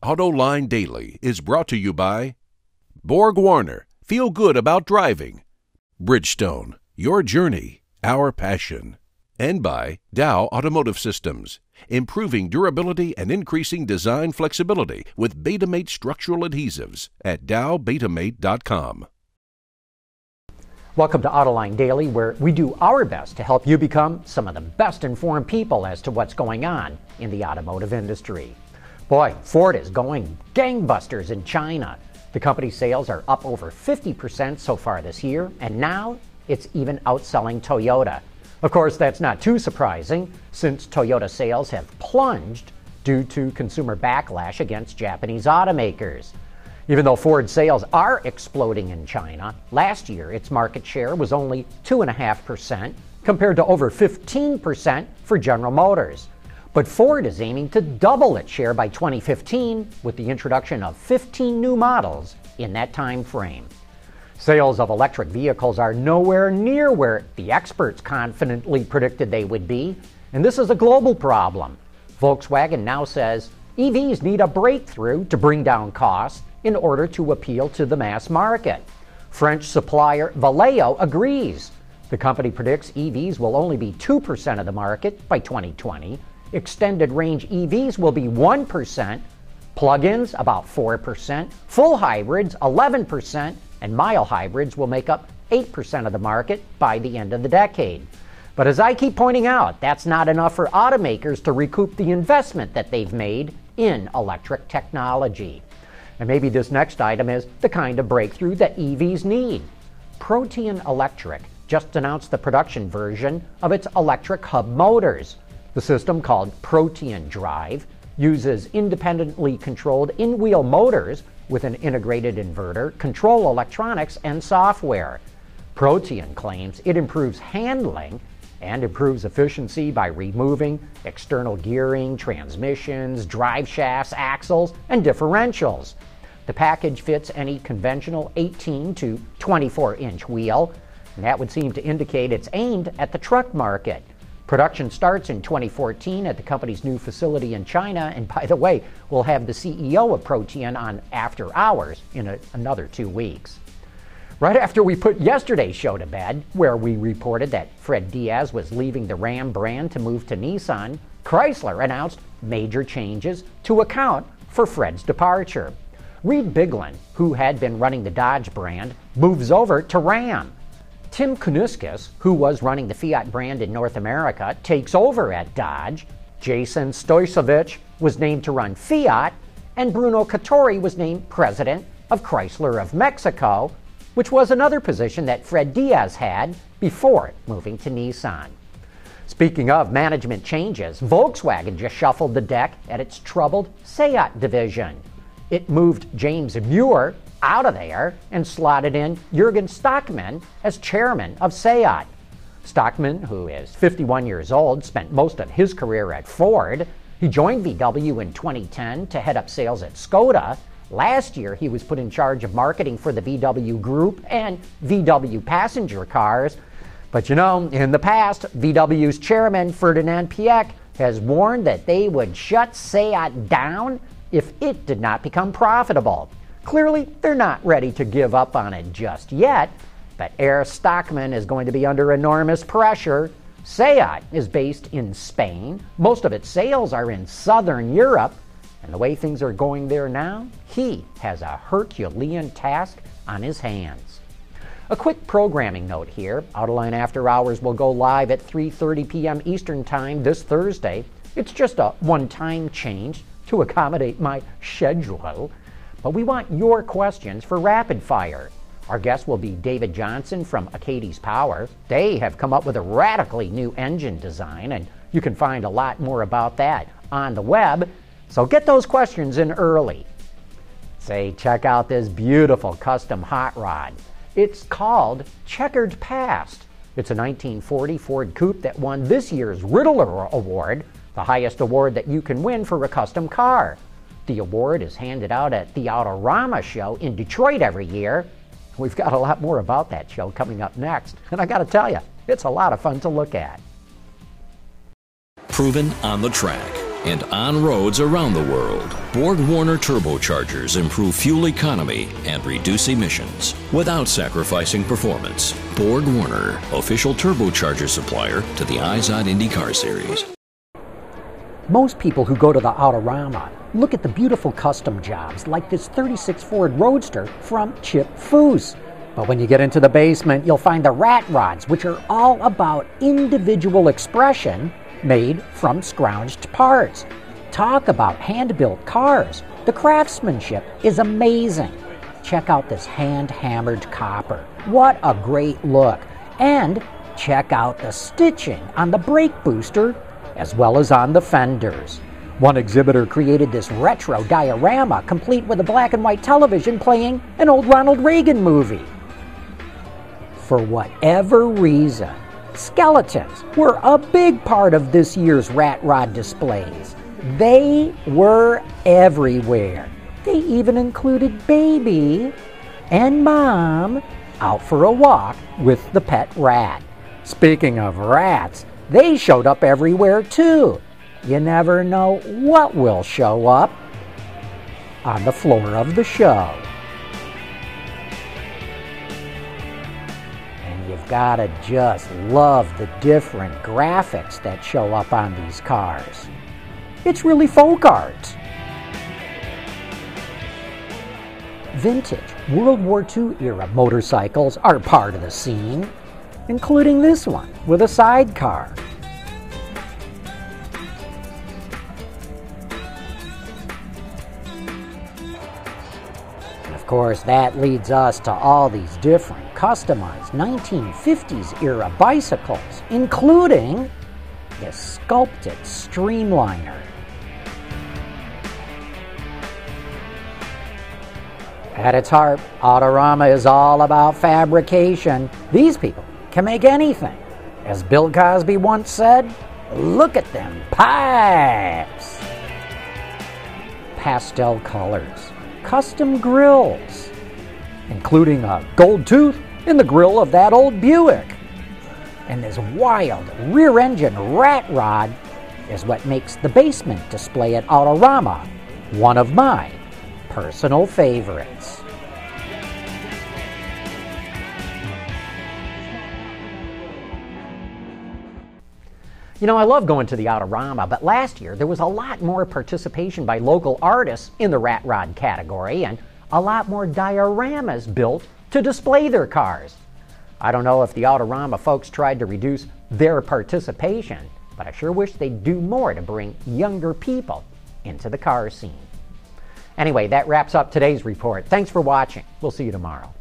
AutoLine Daily is brought to you by Borg Warner, feel good about driving. Bridgestone, your journey, our passion. And by Dow Automotive Systems, improving durability and increasing design flexibility with Betamate structural adhesives at dowbetamate.com. Welcome to Autoline Daily, where we do our best to help you become some of the best informed people as to what's going on in the automotive industry. Boy, Ford is going gangbusters in China. The company's sales are up over 50% so far this year, and now it's even outselling Toyota. Of course, that's not too surprising since Toyota sales have plunged due to consumer backlash against Japanese automakers. Even though Ford sales are exploding in China, last year its market share was only 2.5% compared to over 15% for General Motors. But Ford is aiming to double its share by 2015 with the introduction of 15 new models in that time frame. Sales of electric vehicles are nowhere near where the experts confidently predicted they would be, and this is a global problem. Volkswagen now says EVs need a breakthrough to bring down costs in order to appeal to the mass market. French supplier Valeo agrees. The company predicts EVs will only be 2% of the market by 2020 extended range EVs will be 1%, plug ins about 4%, full hybrids 11%, and mild hybrids will make up 8% of the market by the end of the decade. But as I keep pointing out, that's not enough for automakers to recoup the investment that they've made in electric technology. And maybe this next item is the kind of breakthrough that EVs need. Protean Electric just announced the production version of its electric hub motors. The system, called Protean Drive, uses independently controlled in wheel motors with an integrated inverter, control electronics, and software. Protean claims it improves handling and improves efficiency by removing external gearing, transmissions, drive shafts, axles, and differentials. The package fits any conventional 18 to 24 inch wheel, and that would seem to indicate it's aimed at the truck market. Production starts in 2014 at the company's new facility in China. And by the way, we'll have the CEO of Protean on after hours in a, another two weeks. Right after we put yesterday's show to bed, where we reported that Fred Diaz was leaving the Ram brand to move to Nissan, Chrysler announced major changes to account for Fred's departure. Reid Bigland, who had been running the Dodge brand, moves over to Ram. Tim Kuniskis, who was running the Fiat brand in North America, takes over at Dodge. Jason Stoicevich was named to run Fiat, and Bruno Cattori was named president of Chrysler of Mexico, which was another position that Fred Diaz had before moving to Nissan. Speaking of management changes, Volkswagen just shuffled the deck at its troubled Seat division. It moved James Muir out of there and slotted in Jurgen Stackmann as chairman of SEAT. Stackmann, who is 51 years old, spent most of his career at Ford. He joined VW in 2010 to head up sales at Skoda. Last year, he was put in charge of marketing for the VW Group and VW passenger cars. But you know, in the past, VW's chairman, Ferdinand Piëch, has warned that they would shut SEAT down if it did not become profitable. Clearly, they're not ready to give up on it just yet, but Herr Stackmann is going to be under enormous pressure. SEAT is based in Spain. Most of its sales are in southern Europe. And the way things are going there now, he has a Herculean task on his hands. A quick programming note here. Autoline After Hours will go live at 3:30 p.m. Eastern Time this Thursday. It's just a one-time change to accommodate my schedule. But we want your questions for rapid fire. Our guest will be David Johnson from Achates Power. They have come up with a radically new engine design, and you can find a lot more about that on the web. So get those questions in early. Say, check out this beautiful custom hot rod. It's called Checkered Past. It's a 1940 Ford Coupe that won this year's Ridler Award, the highest award that you can win for a custom car. The award is handed out at the Autorama show in Detroit every year. We've got a lot more about that show coming up next. And I got to tell you, it's a lot of fun to look at. Proven on the track. and on roads around the world. Borg Warner turbochargers improve fuel economy and reduce emissions without sacrificing performance. Borg Warner, official turbocharger supplier to the Izod IndyCar Series. Most people who go to the Autorama look at the beautiful custom jobs like this 36 Ford Roadster from Chip Foose. But when you get into the basement, you'll find the rat rods, which are all about individual expression made from scrounged parts. Talk about hand built cars. The craftsmanship is amazing. Check out this hand hammered copper. What a great look. And check out the stitching on the brake booster as well as on the fenders. One exhibitor created this retro diorama complete with a black and white television playing an old Ronald Reagan movie. For whatever reason, skeletons were a big part of this year's Rat Rod displays. They were everywhere. They even included Baby and Mom out for a walk with the pet rat. Speaking of rats, they showed up everywhere too. You never know what will show up on the floor of the show. And you've got to just love the different graphics that show up on these cars. It's really folk art. Vintage World War II era motorcycles are part of the scene including this one with a sidecar. And of course, that leads us to all these different customized 1950s era bicycles, including the sculpted Streamliner. At its heart, Autorama is all about fabrication. These people can make anything. As Bill Cosby once said, look at them pipes. Pastel colors, custom grills, including a gold tooth in the grill of that old Buick. And this wild rear engine rat rod is what makes the basement display at Autorama one of my personal favorites. You know, I love going to the Autorama, but last year there was a lot more participation by local artists in the Rat Rod category and a lot more dioramas built to display their cars. I don't know if the Autorama folks tried to reduce their participation, but I sure wish they'd do more to bring younger people into the car scene. Anyway, that wraps up today's report. Thanks for watching. We'll see you tomorrow.